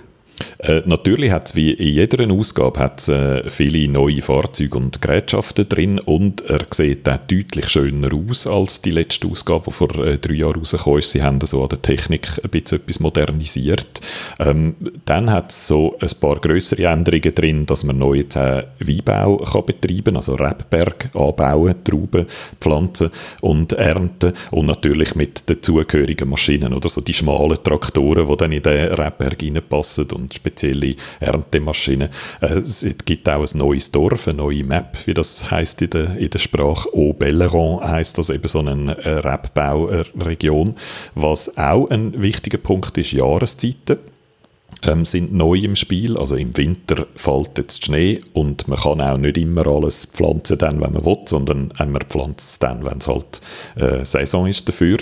Äh, natürlich hat es wie in jeder Ausgabe hat's, äh, viele neue Fahrzeuge und Gerätschaften drin und er sieht auch deutlich schöner aus als die letzte Ausgabe, die vor äh, drei Jahren rausgekommen ist. Sie haben so an der Technik ein bisschen etwas modernisiert. Ähm, dann hat es so ein paar größere Änderungen drin, dass man neu jetzt auch Weinbau kann betreiben also Rebberg anbauen, Trauben pflanzen und ernten und natürlich mit dazugehörigen Maschinen oder so die schmalen Traktoren, die dann in den Rebberg reinpassen und und spezielle Erntemaschinen. Äh, es gibt auch ein neues Dorf, eine neue Map, wie das heißt in der, in der Sprache. Au Belleron heißt das eben so eine äh, Rebbauregion. Was auch ein wichtiger Punkt ist, Jahreszeiten ähm, sind neu im Spiel. Also im Winter fällt jetzt Schnee und man kann auch nicht immer alles pflanzen, dann, wenn man will, sondern man pflanzt es dann, wenn es halt äh, Saison ist dafür.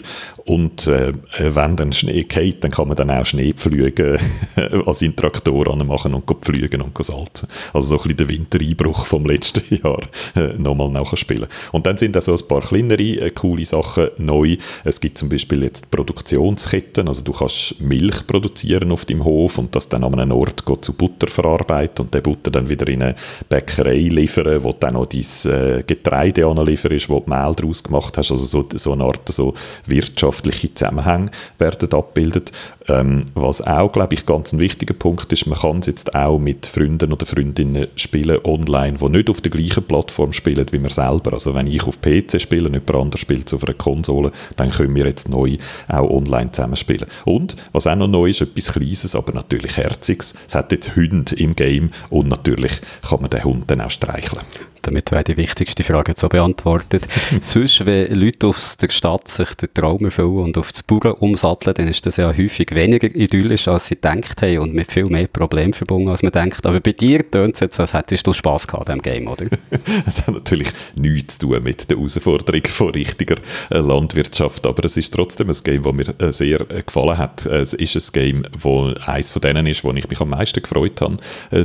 Und äh, wenn dann Schnee geht, dann kann man dann auch Schneepflüge an seinen Traktor machen und pflügen und salzen. Also so ein bisschen der Wintereinbruch vom letzten Jahr äh, nochmal nachspielen. Und dann sind auch so ein paar kleinere, äh, coole Sachen neu. Es gibt zum Beispiel jetzt Produktionsketten, also du kannst Milch produzieren auf dem Hof und das dann an einem Ort zu Butter verarbeiten und den Butter dann wieder in eine Bäckerei liefern, wo dann noch dein äh, Getreide anlieferst, wo du Mehl daraus gemacht hast. Also so, so eine Art so wirtschaftliche Zusammenhänge werden abgebildet. Ähm, was auch, glaube ich, ganz ein wichtiger Punkt ist, man kann es jetzt auch mit Freunden oder Freundinnen spielen online, die nicht auf der gleichen Plattform spielen wie wir selber. Also wenn ich auf PC spiele und jemand anderes spielt auf einer Konsole, dann können wir jetzt neu auch online zusammen spielen. Und, was auch noch neu ist, etwas Kleines, aber natürlich Herziges, es hat jetzt Hunde im Game und natürlich kann man den Hund dann auch streicheln. Damit wäre die wichtigste Frage so beantwortet. Sonst, wenn Leute aus der Stadt sich den Traum erfüllen und auf das Bauern umsatteln, dann ist das ja häufig weniger idyllisch, als sie gedacht haben und mit viel mehr Problemen verbunden, als man denkt. Aber bei dir tönt es jetzt so, als hättest du Spass gehabt an diesem Game, oder? Es hat natürlich nichts zu tun mit der Herausforderung von richtiger äh, Landwirtschaft, aber es ist trotzdem ein Game, das mir äh, sehr äh, gefallen hat. Es ist ein Game, wo eines von denen ist, wo ich mich am meisten gefreut habe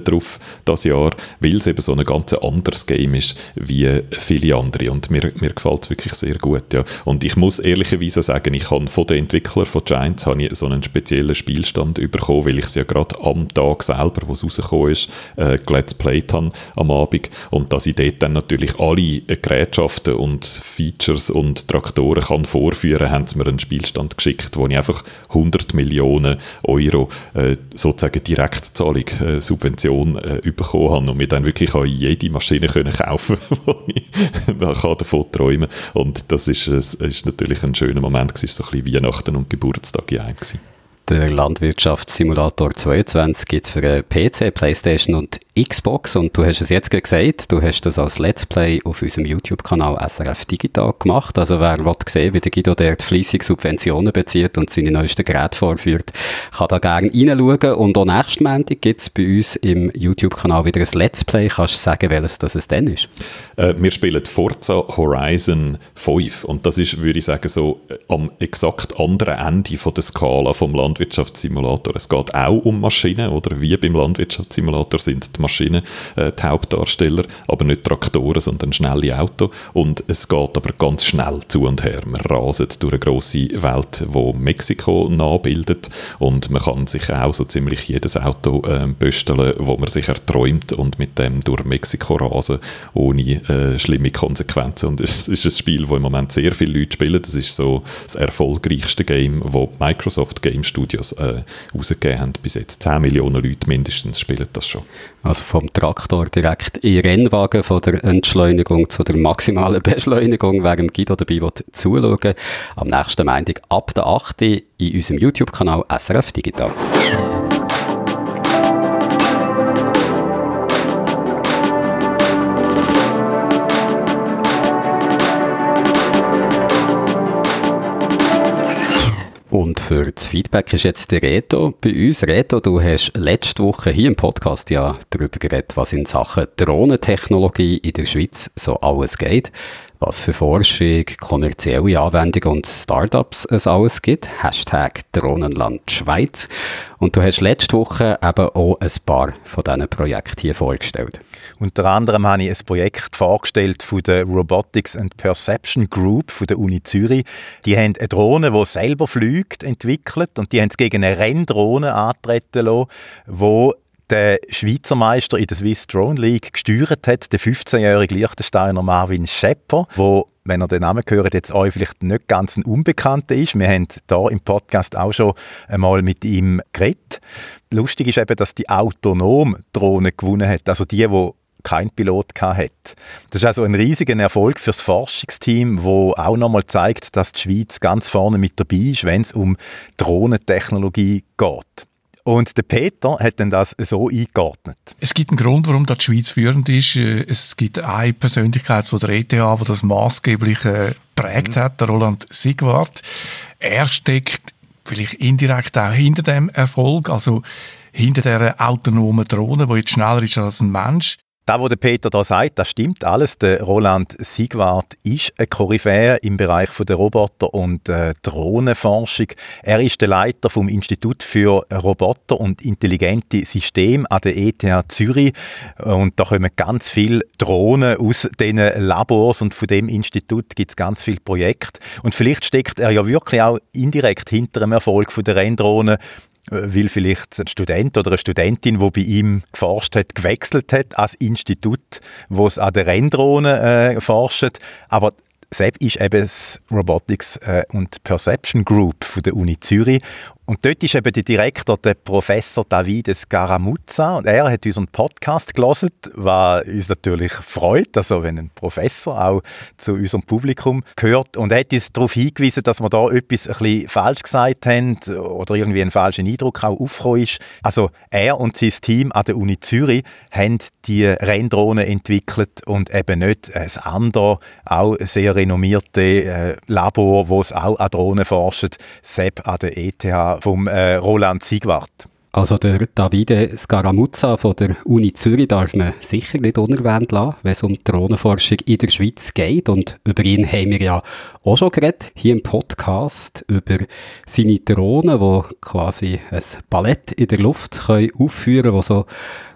drauf das Jahr, weil es eben so ein ganz anderes Game ist wie viele andere und mir, mir gefällt es wirklich sehr gut. Ja. Und ich muss ehrlicherweise sagen, ich habe von den Entwicklern von Giants habe ich so einen speziellen Spielstand bekommen, weil ich es ja gerade am Tag selber, wo es rausgekommen ist, äh, Let's Played habe am Abend und dass ich dort dann natürlich alle Gerätschaften und Features und Traktoren kann vorführen, haben sie mir einen Spielstand geschickt, wo ich einfach 100 Millionen Euro äh, sozusagen Direktzahlung, äh, Subvention äh, bekommen habe und mir dann wirklich an jede Maschine können kaufen, wo ich kann davon träumen und das ist, ist natürlich ein schöner Moment gewesen, so ein bisschen Weihnachten und Geburtstag in einem. Der Landwirtschaftssimulator 22 gibt es für PC, Playstation und Xbox und du hast es jetzt gesagt, du hast das als Let's Play auf unserem YouTube-Kanal SRF Digital gemacht. Also wer will sehen, wie der Guido dort fleissig Subventionen bezieht und seine neuesten Geräte vorführt, kann da gerne reinschauen. Und auch nächsten Montag gibt es bei uns im YouTube-Kanal wieder ein Let's Play. Kannst du sagen, welches das es denn ist? Äh, wir spielen Forza Horizon 5 und das ist, würde ich sagen, so äh, am exakt anderen Ende von der Skala vom Land Landwirtschaftssimulator. Es geht auch um Maschinen, oder wie beim Landwirtschaftssimulator sind die Maschinen äh, die Hauptdarsteller, aber nicht Traktoren, sondern schnelle Autos. Und es geht aber ganz schnell zu und her. Man raset durch eine grosse Welt, wo Mexiko nachbildet und man kann sich auch so ziemlich jedes Auto äh, bösteln, wo man sich erträumt und mit dem durch Mexiko rasen, ohne äh, schlimme Konsequenzen. Und es ist ein Spiel, wo im Moment sehr viele Leute spielen. Das ist so das erfolgreichste Game, wo Microsoft Game Studio Studios äh, rausgegeben haben. Bis jetzt 10 Millionen Leute mindestens spielen das schon. Also vom Traktor direkt in Rennwagen von der Entschleunigung zu der maximalen Beschleunigung, wer Guido dabei will, zuschauen. Am nächsten Montag ab der 8. in unserem YouTube-Kanal SRF Digital. Und für das Feedback ist jetzt der Reto bei uns. Reto, du hast letzte Woche hier im Podcast ja darüber geredet, was in Sachen Drohnentechnologie in der Schweiz so alles geht was für Forschung, kommerzielle Anwendungen und Startups es alles gibt. Hashtag Drohnenland Schweiz. Und du hast letzte Woche eben auch ein paar von diesen Projekten hier vorgestellt. Unter anderem habe ich ein Projekt vorgestellt von der Robotics and Perception Group von der Uni Zürich. Die haben eine Drohne, die selber fliegt, entwickelt und die haben es gegen eine Renndrohne antreten lassen, die der Schweizer Meister in der Swiss Drone League gesteuert hat, der 15-jährige Liechtensteiner Marvin Schepper, wo wenn ihr den Namen hört, jetzt euch vielleicht nicht ganz ein Unbekannter ist. Wir haben da im Podcast auch schon einmal mit ihm geredet. Lustig ist eben, dass die autonom Drohne gewonnen hat, also die, die kein Pilot hat. Das ist also ein riesiger Erfolg für das Forschungsteam, wo auch nochmal zeigt, dass die Schweiz ganz vorne mit dabei ist, wenn es um Drohnentechnologie geht. Und der Peter hat dann das so eingeordnet. Es gibt einen Grund, warum die Schweiz führend ist. Äh, es gibt eine Persönlichkeit von der ETH, die das maßgeblich äh, prägt hat, der Roland Sigwart. Er steckt vielleicht indirekt auch hinter dem Erfolg, also hinter der autonomen Drohne, die jetzt schneller ist als ein Mensch. Was der Peter da sagt, das stimmt alles. Der Roland Sigwart ist ein Koryphäe im Bereich der Roboter- und äh, Drohnenforschung. Er ist der Leiter vom Institut für Roboter und intelligente Systeme an der ETH Zürich. Und da kommen ganz viele Drohnen aus diesen Labors und von dem Institut gibt es ganz viele Projekte. Und vielleicht steckt er ja wirklich auch indirekt hinter dem Erfolg der Renndrohnen weil vielleicht ein Student oder eine Studentin, die bei ihm geforscht hat, gewechselt hat als Institut, wo es an der Renndrohne äh, forscht. Aber SEP ist eben das Robotics äh, und Perception Group von der Uni Zürich. Und dort ist eben der Direktor, der Professor Davide Scaramuzza, und er hat unseren Podcast gelesen, was uns natürlich freut, also wenn ein Professor auch zu unserem Publikum gehört. Und er hat uns darauf hingewiesen, dass wir da etwas ein bisschen falsch gesagt haben oder irgendwie einen falschen Eindruck auch aufgekommen ist. Also er und sein Team an der Uni Zürich haben die Renndrohne entwickelt und eben nicht ein anderes, auch sehr renommierte äh, Labor, wo es auch an Drohnen forscht, SEB an der ETH vom äh, Roland Siegwart. Also der Davide Scaramuzza von der Uni Zürich darf man sicher nicht unerwähnt lassen, wenn es um Drohnenforschung in der Schweiz geht. Und über ihn haben wir ja auch schon geredet, hier im Podcast, über seine Drohnen, die quasi ein Ballett in der Luft können aufführen können, so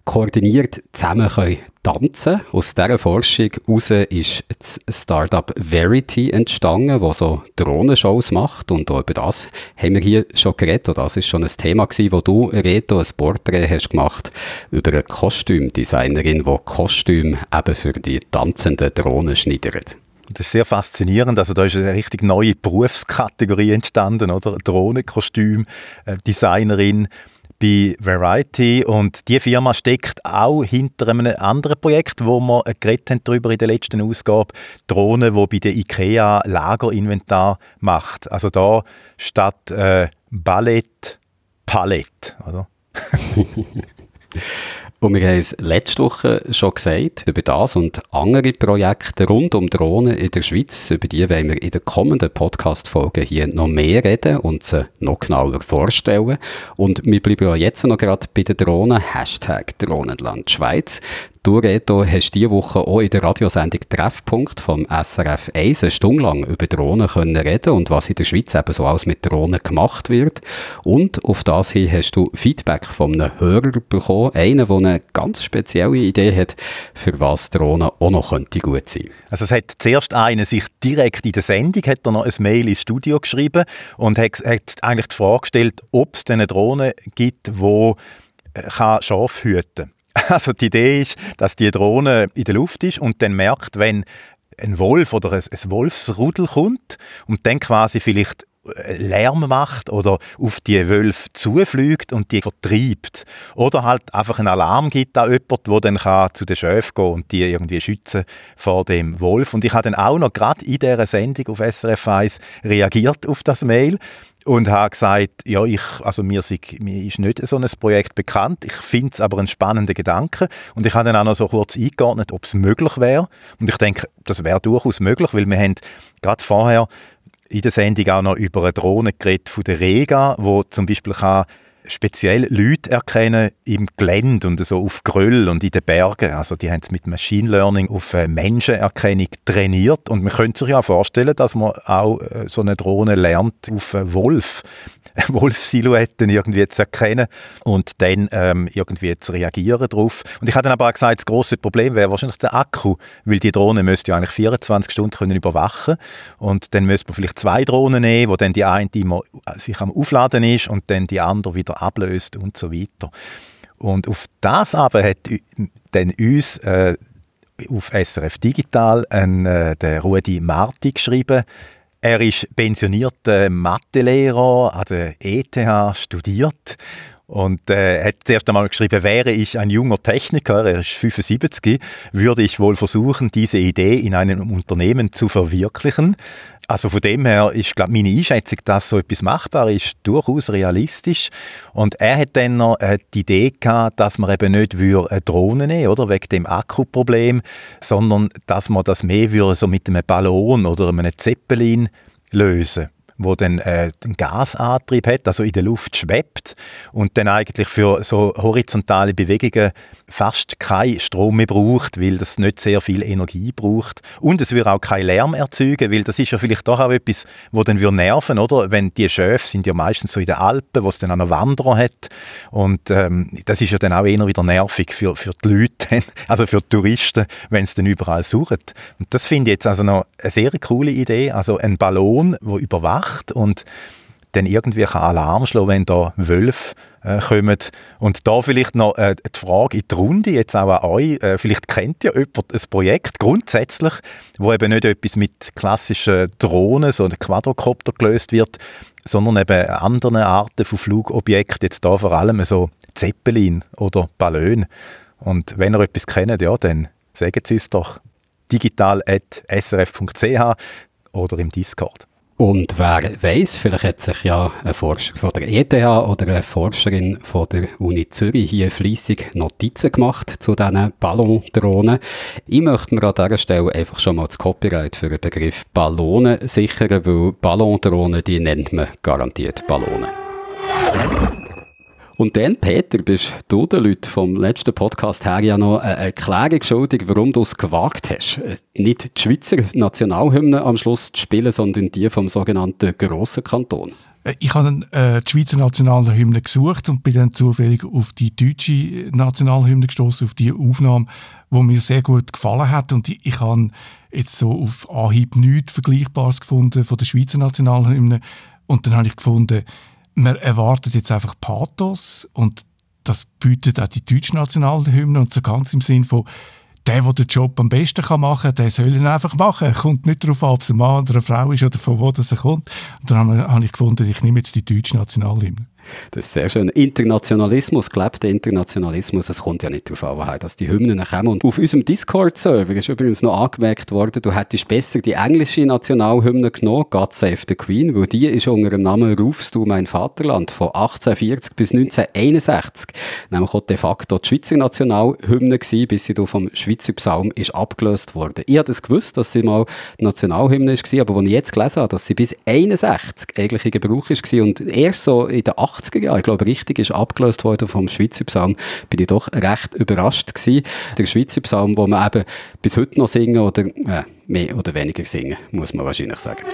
koordiniert zusammen können tanzen Aus dieser Forschung heraus ist das Startup Verity entstanden, das so Drohnenshows macht. Und auch über das haben wir hier schon geredet. Und das ist schon ein Thema gewesen, wo du, Reto, ein Porträt hast gemacht über eine Kostümdesignerin, die Kostüm eben für die tanzenden Drohnen schneidert. Das ist sehr faszinierend. Also da ist eine richtig neue Berufskategorie entstanden, oder? Drohnenkostüm, äh, Designerin bei Variety und die Firma steckt auch hinter einem anderen Projekt, wo wir geredet haben darüber in der letzten Ausgabe, Drohne, wo bei der IKEA Lagerinventar macht. Also da statt äh, Ballett Palette, oder? Und wir haben es letzte Woche schon gesagt, über das und andere Projekte rund um Drohnen in der Schweiz, über die wollen wir in den kommenden Podcast-Folgen hier noch mehr reden und sie noch genauer vorstellen. Und wir bleiben ja jetzt noch gerade bei den Drohnen, Hashtag Drohnenland Schweiz. Du, Reto, hast diese Woche auch in der Radiosendung Treffpunkt vom SRF 1 eine Stunde lang über Drohnen können reden und was in der Schweiz eben so alles mit Drohnen gemacht wird. Und auf das hin hast du Feedback von einem Hörer bekommen, einer, der eine ganz spezielle Idee hat, für was Drohnen auch noch könnte gut sein. Also es hat zuerst einer sich direkt in der Sendung hat er noch ein Mail ins Studio geschrieben und hat, hat eigentlich die Frage gestellt, ob es eine Drohne gibt, die hüten kann. Also die Idee ist, dass die Drohne in der Luft ist und dann merkt, wenn ein Wolf oder ein, Wolfsrudel kommt und dann quasi vielleicht äh, Lärm macht oder auf die Wölfe zufliegt und die vertreibt. Oder halt einfach einen Alarm gibt an jemand, der dann kann zu den Schöfen gehen und die irgendwie schützen vor dem Wolf. Und ich habe dann auch noch gerade in dieser Sendung auf SRF 1 reagiert auf das Mail und habe gesagt, ja, ich, also mir, ist, mir ist nicht so ein Projekt bekannt, ich finde es aber einen spannenden Gedanke. Und ich habe dann auch noch so kurz eingeordnet, ob es möglich wäre. Und ich denke, das wäre durchaus möglich, weil wir haben gerade vorher in der Sendung auch noch über eine Drohne geredet von der Rega, wo zum Beispiel kann speziell Leute erkennen im Gelände und so auf Gröll und in den Bergen. Also die haben es mit Machine Learning auf Menschenerkennung trainiert und man könnte sich ja vorstellen, dass man auch äh, so eine Drohne lernt auf Wolf Wolfsilhouetten irgendwie zu erkennen und dann ähm, irgendwie zu reagieren darauf. Und ich habe dann aber auch gesagt, das große Problem wäre wahrscheinlich der Akku, weil die Drohne müsste ja eigentlich 24 Stunden können überwachen und dann müsste man vielleicht zwei Drohnen nehmen, wo dann die eine immer sich am Aufladen ist und dann die andere wieder ablöst und so weiter. Und auf das aber hat dann uns äh, auf SRF Digital ein, äh, der Rudi Marti geschrieben, er ist pensionierter Mathelehrer an der ETH, studiert und äh, hat zuerst einmal geschrieben, wäre ich ein junger Techniker, er ist 75, würde ich wohl versuchen, diese Idee in einem Unternehmen zu verwirklichen. Also von dem her ist glaube meine Einschätzung, dass so etwas machbar ist, durchaus realistisch. Und er hat dann noch äh, die Idee gehabt, dass man eben nicht eine Drohne nehmen oder wegen dem Akkuproblem, sondern dass man das mehr würde so mit einem Ballon oder einem Zeppelin lösen wo dann äh, einen Gasantrieb hat, also in der Luft schwebt und dann eigentlich für so horizontale Bewegungen fast keinen Strom mehr braucht, weil das nicht sehr viel Energie braucht. Und es würde auch keinen Lärm erzeugen, weil das ist ja vielleicht doch auch etwas, wo dann wir nerven, oder? Wenn die Schöfe sind ja meistens so in den Alpen, wo es dann auch noch Wanderer hat. Und ähm, das ist ja dann auch eher wieder nervig für, für die Leute, also für die Touristen, wenn es dann überall suchen. Und das finde ich jetzt also noch eine sehr coole Idee. Also ein Ballon, der überwacht und dann irgendwie kann Alarm schlagen, wenn da Wölfe äh, kommen. Und da vielleicht noch äh, die Frage in die Runde, jetzt auch an euch, äh, vielleicht kennt ihr jemand ein Projekt grundsätzlich, wo eben nicht etwas mit klassischen Drohnen, so einem Quadrocopter gelöst wird, sondern eben anderen Arten von Flugobjekten, jetzt da vor allem so Zeppelin oder Ballon. Und wenn ihr etwas kennt, ja, dann sagen Sie es doch digital.srf.ch oder im Discord. Und wer weiß, vielleicht hat sich ja ein Forscher von der ETH oder eine Forscherin von der Uni Zürich hier fließig Notizen gemacht zu diesen Ballondrohnen. Ich möchte mir an dieser Stelle einfach schon mal das Copyright für den Begriff Ballonen sichern, weil Ballondrohnen, die nennt man garantiert Ballonen. Und dann, Peter, bist du den Leuten vom letzten Podcast her ja noch eine Erklärung schuldig, warum du es gewagt hast, nicht die Schweizer Nationalhymne am Schluss zu spielen, sondern die vom sogenannten grossen Kanton. Äh, ich habe äh, die Schweizer Nationalhymne gesucht und bin dann zufällig auf die deutsche Nationalhymne gestoßen, auf die Aufnahme, die mir sehr gut gefallen hat. Und ich, ich habe jetzt so auf Anhieb nichts Vergleichbares gefunden von der Schweizer Nationalhymne. Und dann habe ich gefunden, man erwartet jetzt einfach Pathos und das bietet auch die deutsche Nationalhymne und so ganz im Sinn von der, der den Job am besten machen kann, der soll ihn einfach machen. Kommt nicht darauf an, ob es ein Mann oder eine Frau ist oder von wo das er kommt. Und dann habe ich gefunden, ich nehme jetzt die deutsche Nationalhymne. Das ist sehr schön. Internationalismus, gelebter Internationalismus, es kommt ja nicht darauf an, dass die Hymnen kommen. Und auf unserem Discord-Server ist übrigens noch angemerkt worden, du hättest besser die englische Nationalhymne genommen, God Save the Queen, weil die ist unter dem Namen Rufst du mein Vaterland von 1840 bis 1961. Nämlich auch de facto die Schweizer Nationalhymne gewesen, bis sie vom Schweizer Psalm ist abgelöst wurde. Ich hatte es gewusst, dass sie mal die Nationalhymne war, aber als ich jetzt gelesen habe, dass sie bis 61 eigentlich in Gebrauch war und erst so in den 80er Jahren, ich glaube, richtig ist abgelöst worden vom Schweizer Psalm, bin ich doch recht überrascht gewesen. Der Schweizer Psalm, wo man eben bis heute noch singen oder äh, mehr oder weniger singen, muss man wahrscheinlich sagen.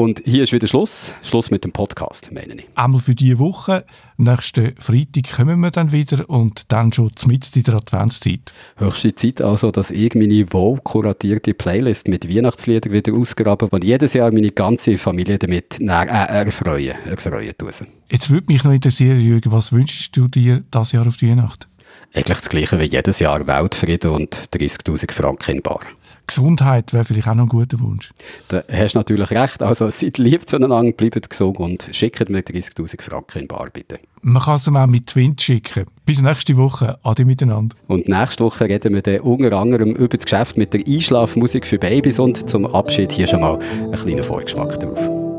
Und hier ist wieder Schluss. Schluss mit dem Podcast, meine ich. Einmal für diese Woche. Nächsten Freitag kommen wir dann wieder und dann schon mitten in der Adventszeit. Höchste Zeit also, dass ich meine wohl kuratierte Playlist mit Weihnachtsliedern wieder ausgrabe und jedes Jahr meine ganze Familie damit äh, erfreuen, erfreuen tun. Jetzt würde mich noch interessieren, Jürgen, was wünschst du dir das Jahr auf die Weihnacht? Eigentlich das Gleiche wie jedes Jahr, Weltfrieden und 30'000 Franken in Bar. Gesundheit wäre vielleicht auch noch ein guter Wunsch. Da hast du natürlich recht. Also seid lieb zueinander, bleibt gesund und schickt mir 30'000 Franken in Bar, bitte. Man kann es auch mit Twint schicken. Bis nächste Woche. Ade miteinander. Und nächste Woche reden wir dann unter anderem über das Geschäft mit der Einschlafmusik für Babys und zum Abschied hier schon mal einen kleinen Vorgeschmack drauf.